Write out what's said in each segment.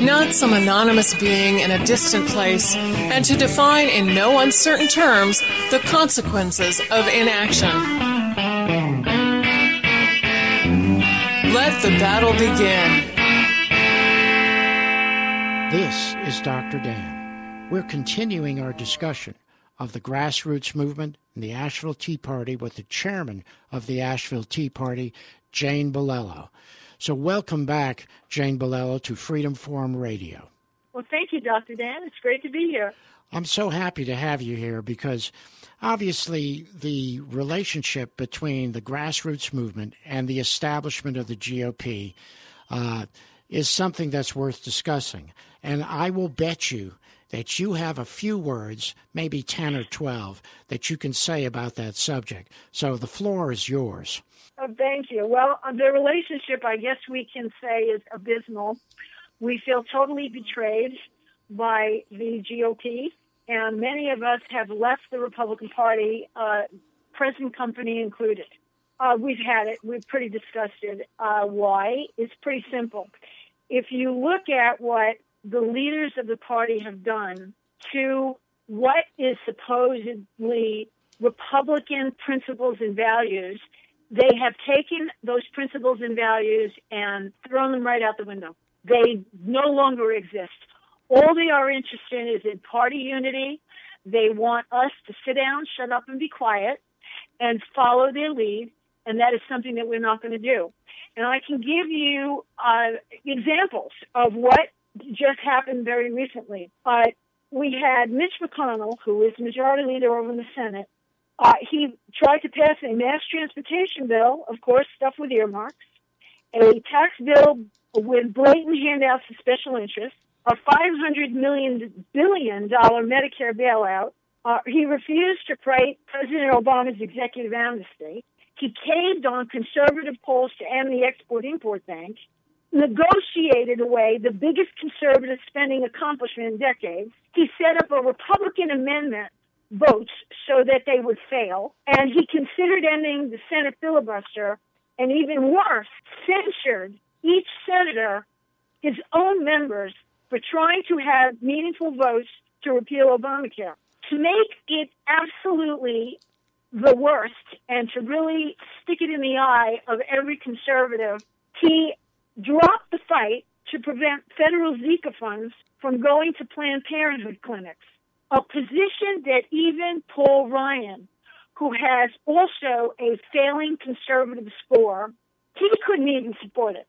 not some anonymous being in a distant place, and to define in no uncertain terms the consequences of inaction. Let the battle begin. This is Dr. Dan. We're continuing our discussion of the grassroots movement and the Asheville Tea Party with the chairman of the Asheville Tea Party, Jane Bilello. So, welcome back, Jane Bilello, to Freedom Forum Radio. Well, thank you, Dr. Dan. It's great to be here. I'm so happy to have you here because obviously the relationship between the grassroots movement and the establishment of the GOP uh, is something that's worth discussing. And I will bet you that you have a few words, maybe 10 or 12, that you can say about that subject. So the floor is yours. Oh, thank you. Well, uh, the relationship, I guess we can say, is abysmal. We feel totally betrayed by the GOP, and many of us have left the Republican Party, uh, present company included. Uh, we've had it. We're pretty disgusted. Uh, why? It's pretty simple. If you look at what the leaders of the party have done to what is supposedly Republican principles and values, they have taken those principles and values and thrown them right out the window. They no longer exist. All they are interested in is in party unity. They want us to sit down, shut up, and be quiet and follow their lead. And that is something that we're not going to do. And I can give you uh, examples of what just happened very recently. Uh, we had Mitch McConnell, who is majority leader over in the Senate, uh, he tried to pass a mass transportation bill, of course, stuff with earmarks, a tax bill with blatant handouts to special interests, a $500 million billion dollar Medicare bailout. Uh, he refused to fight President Obama's executive amnesty. He caved on conservative calls to end the Export-Import Bank, negotiated away the biggest conservative spending accomplishment in decades. He set up a Republican amendment votes so that they would fail. And he considered ending the Senate filibuster and even worse, censured each senator, his own members, for trying to have meaningful votes to repeal Obamacare. To make it absolutely the worst and to really stick it in the eye of every conservative, he dropped the fight to prevent federal Zika funds from going to Planned Parenthood clinics a position that even Paul Ryan, who has also a failing conservative score, he couldn't even support it.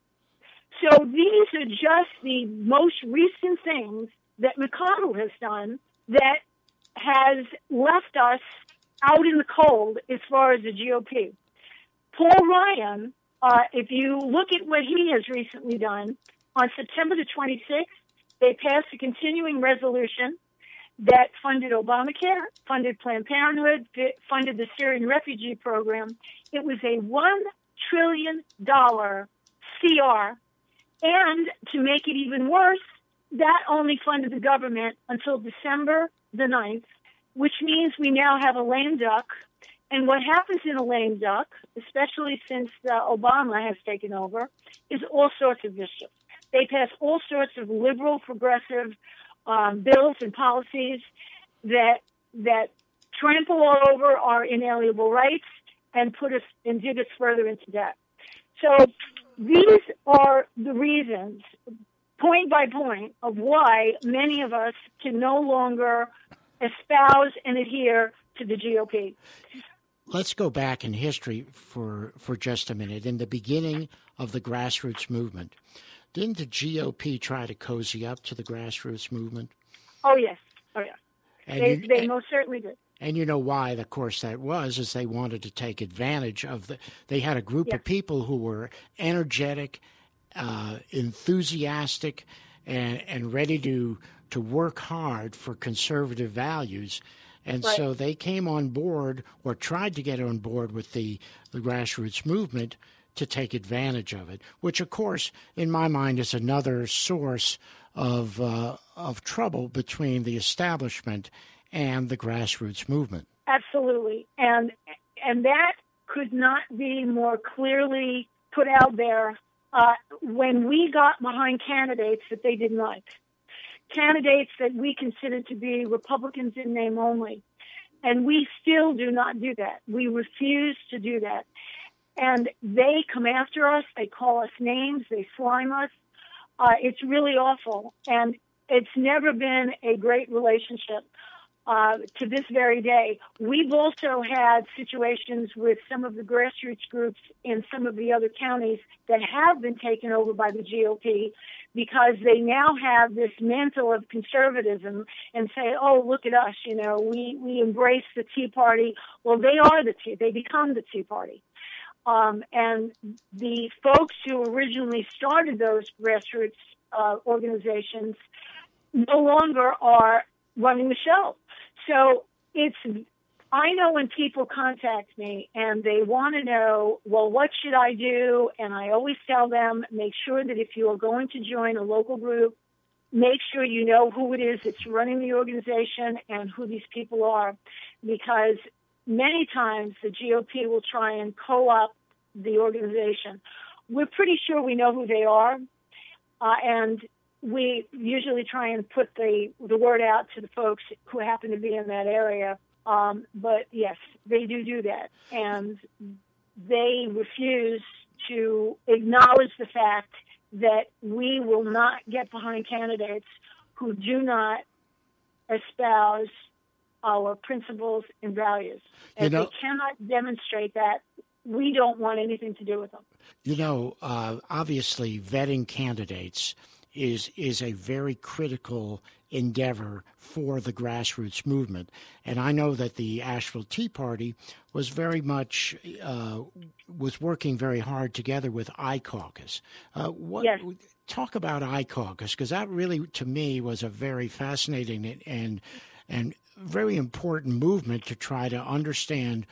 So these are just the most recent things that McConnell has done that has left us out in the cold as far as the GOP. Paul Ryan, uh, if you look at what he has recently done, on September the 26th, they passed a continuing resolution that funded Obamacare, funded Planned Parenthood, funded the Syrian refugee program. It was a $1 trillion CR. And to make it even worse, that only funded the government until December the 9th, which means we now have a lame duck. And what happens in a lame duck, especially since uh, Obama has taken over, is all sorts of mischief. They pass all sorts of liberal, progressive, um, bills and policies that that trample over our inalienable rights and put us and dig us further into debt. So these are the reasons, point by point, of why many of us can no longer espouse and adhere to the GOP. Let's go back in history for, for just a minute. In the beginning of the grassroots movement. Didn't the GOP try to cozy up to the grassroots movement? Oh yes, oh yeah. And they, you, they most certainly did. And you know why, of course, that was is they wanted to take advantage of the. They had a group yes. of people who were energetic, uh, enthusiastic, and and ready to to work hard for conservative values. And right. so they came on board or tried to get on board with the, the grassroots movement to take advantage of it, which, of course, in my mind, is another source of, uh, of trouble between the establishment and the grassroots movement. Absolutely. And, and that could not be more clearly put out there uh, when we got behind candidates that they didn't like candidates that we consider to be Republicans in name only. And we still do not do that. We refuse to do that. And they come after us. They call us names. They slime us. Uh, it's really awful. And it's never been a great relationship uh, to this very day. We've also had situations with some of the grassroots groups in some of the other counties that have been taken over by the GOP because they now have this mantle of conservatism and say, "Oh, look at us! You know, we we embrace the Tea Party." Well, they are the Tea. They become the Tea Party. Um, and the folks who originally started those grassroots uh, organizations no longer are running the show. So it's I know when people contact me and they want to know, well, what should I do? And I always tell them, make sure that if you are going to join a local group, make sure you know who it is that's running the organization and who these people are, because many times the GOP will try and co-opt the organization. We're pretty sure we know who they are, uh, and we usually try and put the the word out to the folks who happen to be in that area um, but yes, they do do that, and they refuse to acknowledge the fact that we will not get behind candidates who do not espouse our principles and values. And you know, they cannot demonstrate that, we don't want anything to do with them. You know, uh, obviously, vetting candidates is is a very critical endeavor for the grassroots movement. And I know that the Asheville Tea Party was very much uh, was working very hard together with iCaucus. Uh, what, yes. Talk about iCaucus because that really, to me, was a very fascinating and and very important movement to try to understand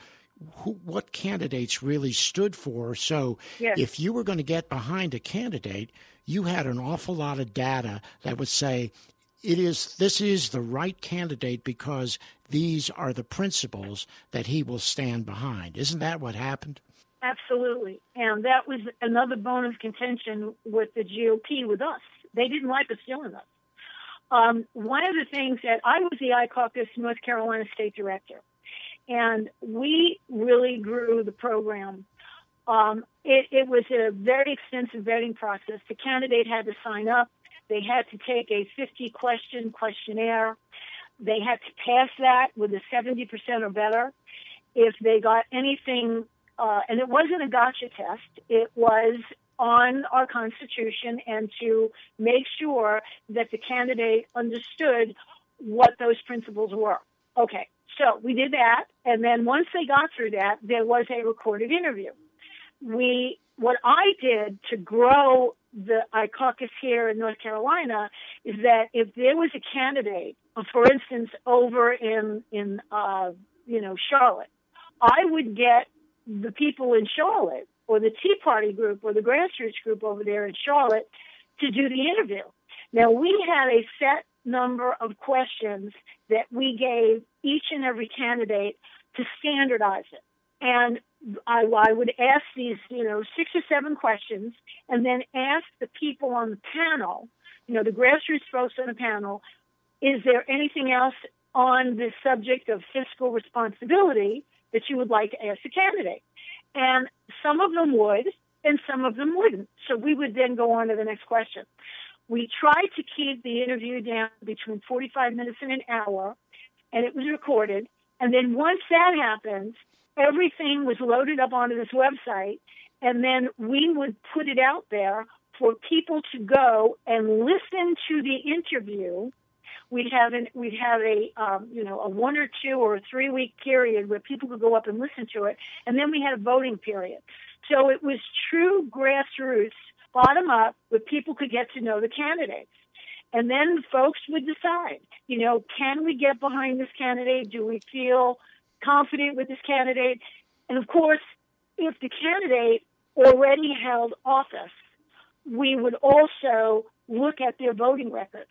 who, what candidates really stood for. So, yes. if you were going to get behind a candidate, you had an awful lot of data that would say it is this is the right candidate because these are the principles that he will stand behind. Isn't that what happened? Absolutely. And that was another bone of contention with the GOP with us. They didn't like us doing this. Um, one of the things that I was the iCaucus North Carolina State Director, and we really grew the program. Um, it, it was a very extensive vetting process. The candidate had to sign up they had to take a 50 question questionnaire. They had to pass that with a 70% or better. If they got anything, uh, and it wasn't a gotcha test, it was on our Constitution and to make sure that the candidate understood what those principles were. Okay, so we did that, and then once they got through that, there was a recorded interview. We, what I did to grow the caucus here in North Carolina is that if there was a candidate, uh, for instance, over in in uh, you know Charlotte, I would get the people in Charlotte or the Tea Party group or the grassroots group over there in Charlotte to do the interview. Now we had a set number of questions that we gave each and every candidate to standardize it. And I, I would ask these, you know, six or seven questions and then ask the people on the panel, you know, the grassroots folks on the panel, is there anything else on the subject of fiscal responsibility that you would like to ask the candidate? And some of them would and some of them wouldn't. So we would then go on to the next question. We tried to keep the interview down between 45 minutes and an hour, and it was recorded. And then once that happens, everything was loaded up onto this website and then we would put it out there for people to go and listen to the interview. We'd have an, we'd have a um, you know a one or two or a three week period where people could go up and listen to it, and then we had a voting period. So it was true grassroots, bottom up, where people could get to know the candidates. And then folks would decide, you know, can we get behind this candidate? Do we feel confident with this candidate? And of course, if the candidate already held office, we would also look at their voting record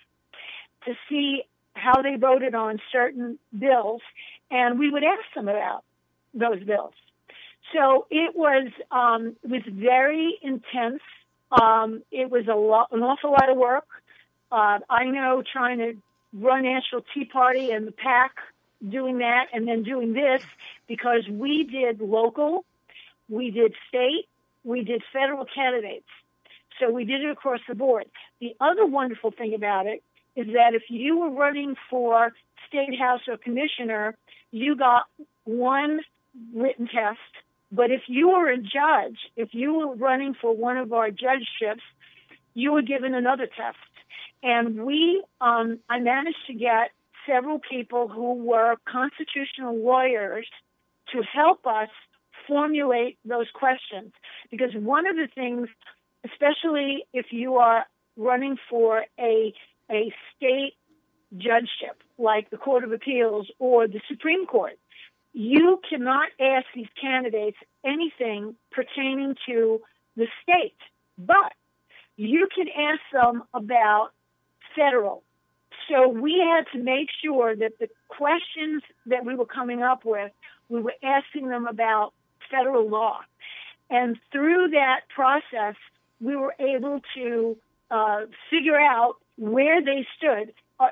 to see how they voted on certain bills, and we would ask them about those bills. So it was um, it was very intense. Um, it was a lot, an awful lot of work. Uh, I know trying to run National Tea Party and the PAC, doing that, and then doing this because we did local, we did state, we did federal candidates. So we did it across the board. The other wonderful thing about it is that if you were running for state house or commissioner, you got one written test. But if you were a judge, if you were running for one of our judgeships, you were given another test. And we, um, I managed to get several people who were constitutional lawyers to help us formulate those questions. Because one of the things, especially if you are running for a, a state judgeship like the Court of Appeals or the Supreme Court, you cannot ask these candidates anything pertaining to the state, but you can ask them about federal. So we had to make sure that the questions that we were coming up with, we were asking them about federal law. And through that process, we were able to uh, figure out where they stood. Uh,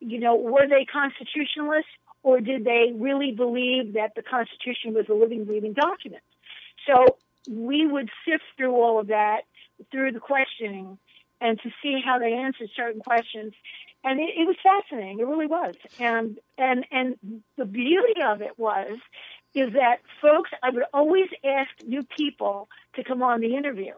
you know, were they constitutionalists or did they really believe that the Constitution was a living, breathing document? So we would sift through all of that through the questioning and to see how they answered certain questions. And it, it was fascinating. It really was. And, and, and the beauty of it was, is that folks, I would always ask new people to come on the interview.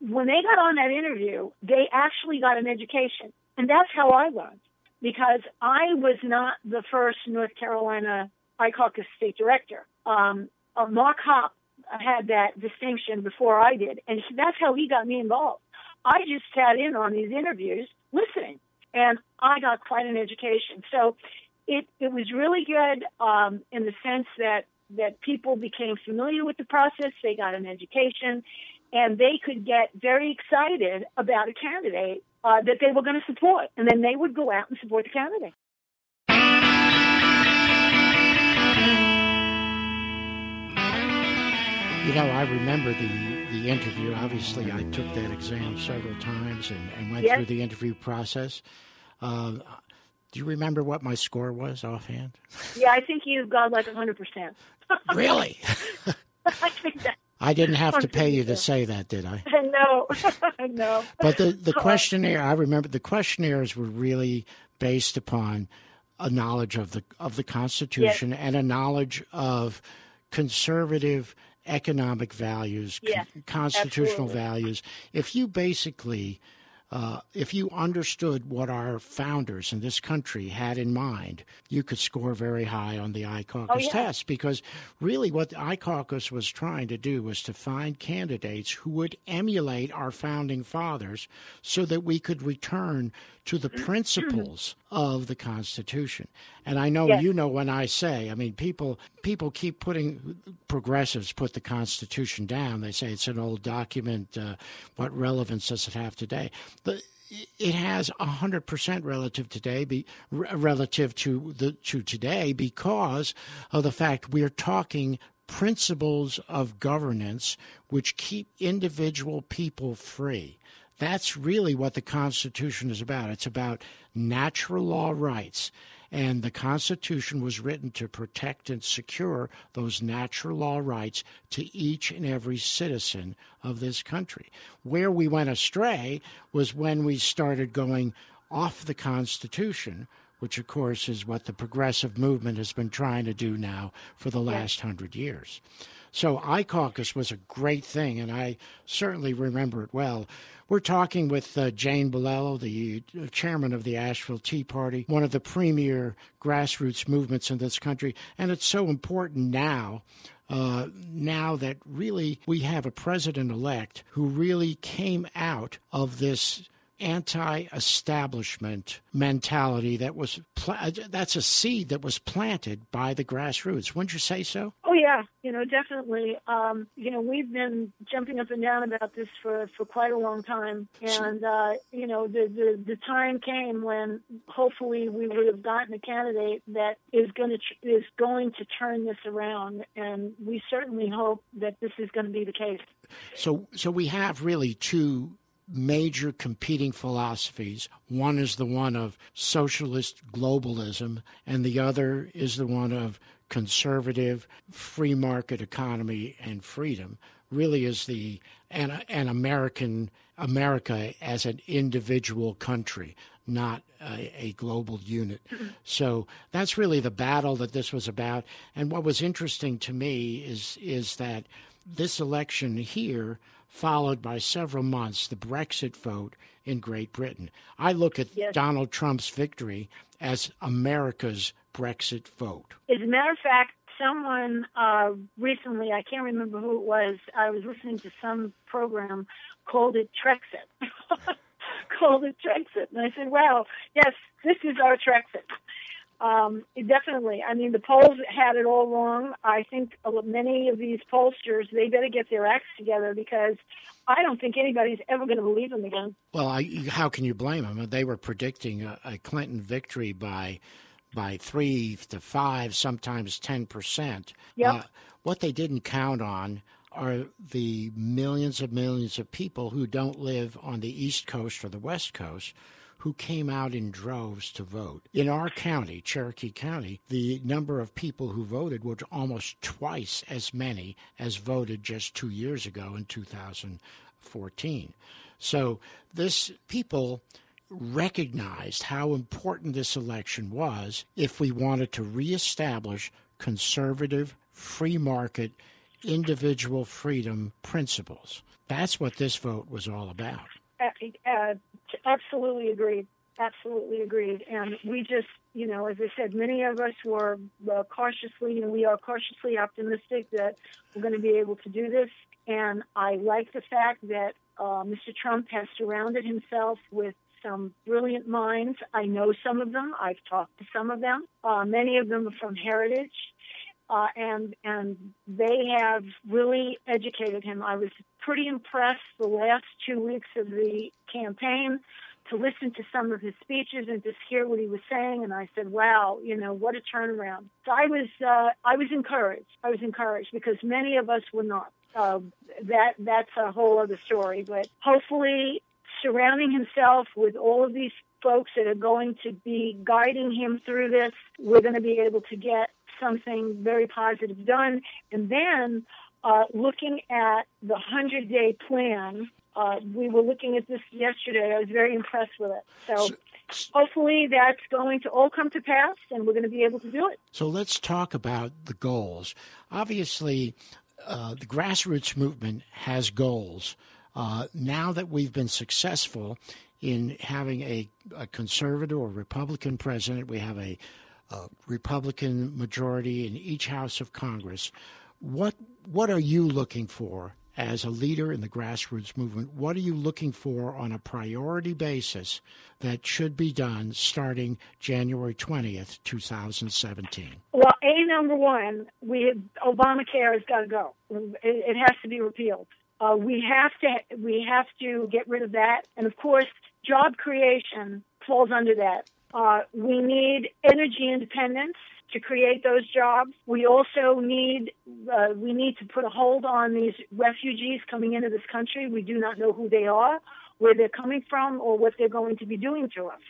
When they got on that interview, they actually got an education. And that's how I learned because I was not the first North Carolina iCaucus state director. Um, uh, Mark Hopp had that distinction before I did, and that's how he got me involved. I just sat in on these interviews listening, and I got quite an education. So it it was really good um, in the sense that that people became familiar with the process, they got an education, and they could get very excited about a candidate uh, that they were going to support, and then they would go out and support the candidate. You know, I remember the the interview. Obviously, I took that exam several times and, and went yes. through the interview process. Uh, do you remember what my score was offhand? Yeah, I think you got like 100%. really? I think that. I didn't have to pay you to say that, did I? No, no. But the, the questionnaire, I remember the questionnaires were really based upon a knowledge of the of the Constitution yes. and a knowledge of conservative economic values, yes, con- constitutional absolutely. values. If you basically, uh, if you understood what our founders in this country had in mind, you could score very high on the iCaucus Oh, yeah. test because really what the iCaucus was trying to do was to find candidates who would emulate our founding fathers so that we could return to the principles of the Constitution. And I know Yes. you know when I say, I mean, people people keep putting progressives put the Constitution down. They say it's an old document. Uh, what relevance does it have today? The, it has hundred percent relative today, be relative to the to today, because of the fact we are talking principles of governance which keep individual people free. That's really what the Constitution is about. It's about natural law rights. And the Constitution was written to protect and secure those natural law rights to each and every citizen of this country. Where we went astray was when we started going off the Constitution, which, of course, is what the progressive movement has been trying to do now for the last hundred years. So iCaucus was a great thing, and I certainly remember it well. We're talking with uh, Jane Bilello, the uh, chairman of the Asheville Tea Party, one of the premier grassroots movements in this country. And it's so important now uh, now that really we have a president elect who really came out of this anti-establishment mentality that was pl- that's a seed that was planted by the grassroots wouldn't you say so yeah you know definitely. Um, you know we've been jumping up and down about this for for quite a long time. And uh, you know the, the the time came when hopefully we would have gotten a candidate that is going to tr- is going to turn this around. And we certainly hope that this is going to be the case. So so we have really two major competing philosophies. One is the one of socialist globalism, and the other is the one of conservative free market economy and freedom. Really, is the an, an American America as an individual country, not a, a global unit. Mm-hmm. So that's really the battle that this was about. And what was interesting to me is is that this election here followed by several months the Brexit vote in Great Britain. I look at yes. Donald Trump's victory as America's Brexit vote. As a matter of fact, someone uh, recently, I can't remember who it was, I was listening to some program, called it Trexit. called it Trexit. And I said, wow, yes, this is our Trexit. Um, definitely. I mean, the polls had it all wrong. I think many of these pollsters, they better get their acts together because I don't think anybody's ever going to believe them again. Well, I, how can you blame them? They were predicting a, a Clinton victory by by three to five, sometimes ten percent. Yep. Uh, what they didn't count on are the millions and millions of people who don't live on the East Coast or the West Coast who came out in droves to vote. In our county, Cherokee County, the number of people who voted was almost twice as many as voted just two years ago in 2014. So this people recognized how important this election was if we wanted to reestablish conservative, free market, individual freedom principles. That's what this vote was all about. Uh, uh, absolutely agreed. Absolutely agreed. And we just, you know, as I said, many of us were uh, cautiously, and we are cautiously optimistic that we're going to be able to do this. And I like the fact that uh, Mr. Trump has surrounded himself with some brilliant minds. I know some of them. I've talked to some of them. Uh, many of them are from Heritage uh, and and they have really educated him. I was pretty impressed the last two weeks of the campaign to listen to some of his speeches and just hear what he was saying. And I said, "Wow, you know what a turnaround!" So I was uh, I was encouraged. I was encouraged because many of us were not. Uh, that that's a whole other story. But hopefully, surrounding himself with all of these folks that are going to be guiding him through this, we're going to be able to get something very positive done. And then uh, looking at the 100 day plan, uh, we were looking at this yesterday. I was very impressed with it. So, so hopefully that's going to all come to pass and we're going to be able to do it. So let's talk about the goals. Obviously, uh, the grassroots movement has goals. Uh, now that we've been successful in having a, a conservative or Republican president, we have a uh, Republican majority in each house of Congress. What what are you looking for as a leader in the grassroots movement? What are you looking for on a priority basis that should be done starting January twentieth, two thousand seventeen? Well, a number one, we Obamacare has got to go. It, it has to be repealed. Uh, we have to we have to get rid of that, and of course, job creation falls under that. Uh, we need energy independence to create those jobs. We also need uh, we need to put a hold on these refugees coming into this country. We do not know who they are, where they're coming from, or what they're going to be doing to us.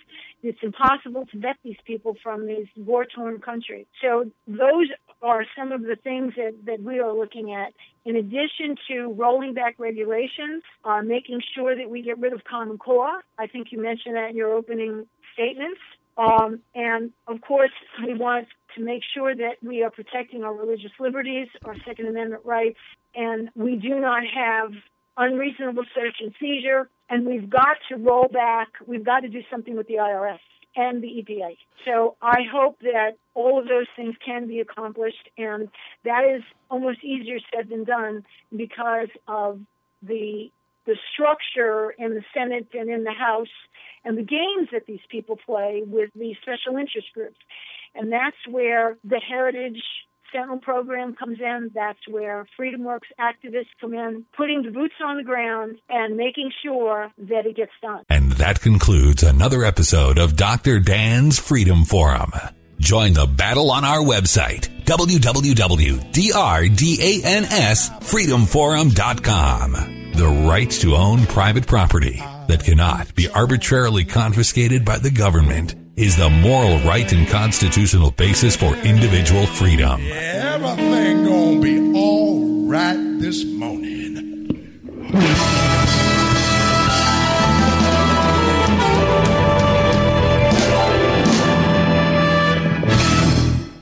It's impossible to vet these people from these war-torn countries. So those are some of the things that, that we are looking at. In addition to rolling back regulations, uh, making sure that we get rid of Common Core. I think you mentioned that in your opening statements. Um, and of course, We want to make sure that we are protecting our religious liberties, our Second Amendment rights, and we do not have unreasonable search and seizure. And we've got to roll back. We've got to do something with the IRS and the EPA. So I hope that all of those things can be accomplished, and that is almost easier said than done because of the the structure in the Senate and in the House and the games that these people play with the special interest groups. And that's where the Heritage Sentinel program comes in. That's where FreedomWorks activists come in, putting the boots on the ground and making sure that it gets done. And that concludes another episode of Dr. Dan's Freedom Forum. Join the battle on our website, www.drdansfreedomforum.com. The right to own private property that cannot be arbitrarily confiscated by the government is the moral right and constitutional basis for individual freedom. Everything gonna be all right this morning.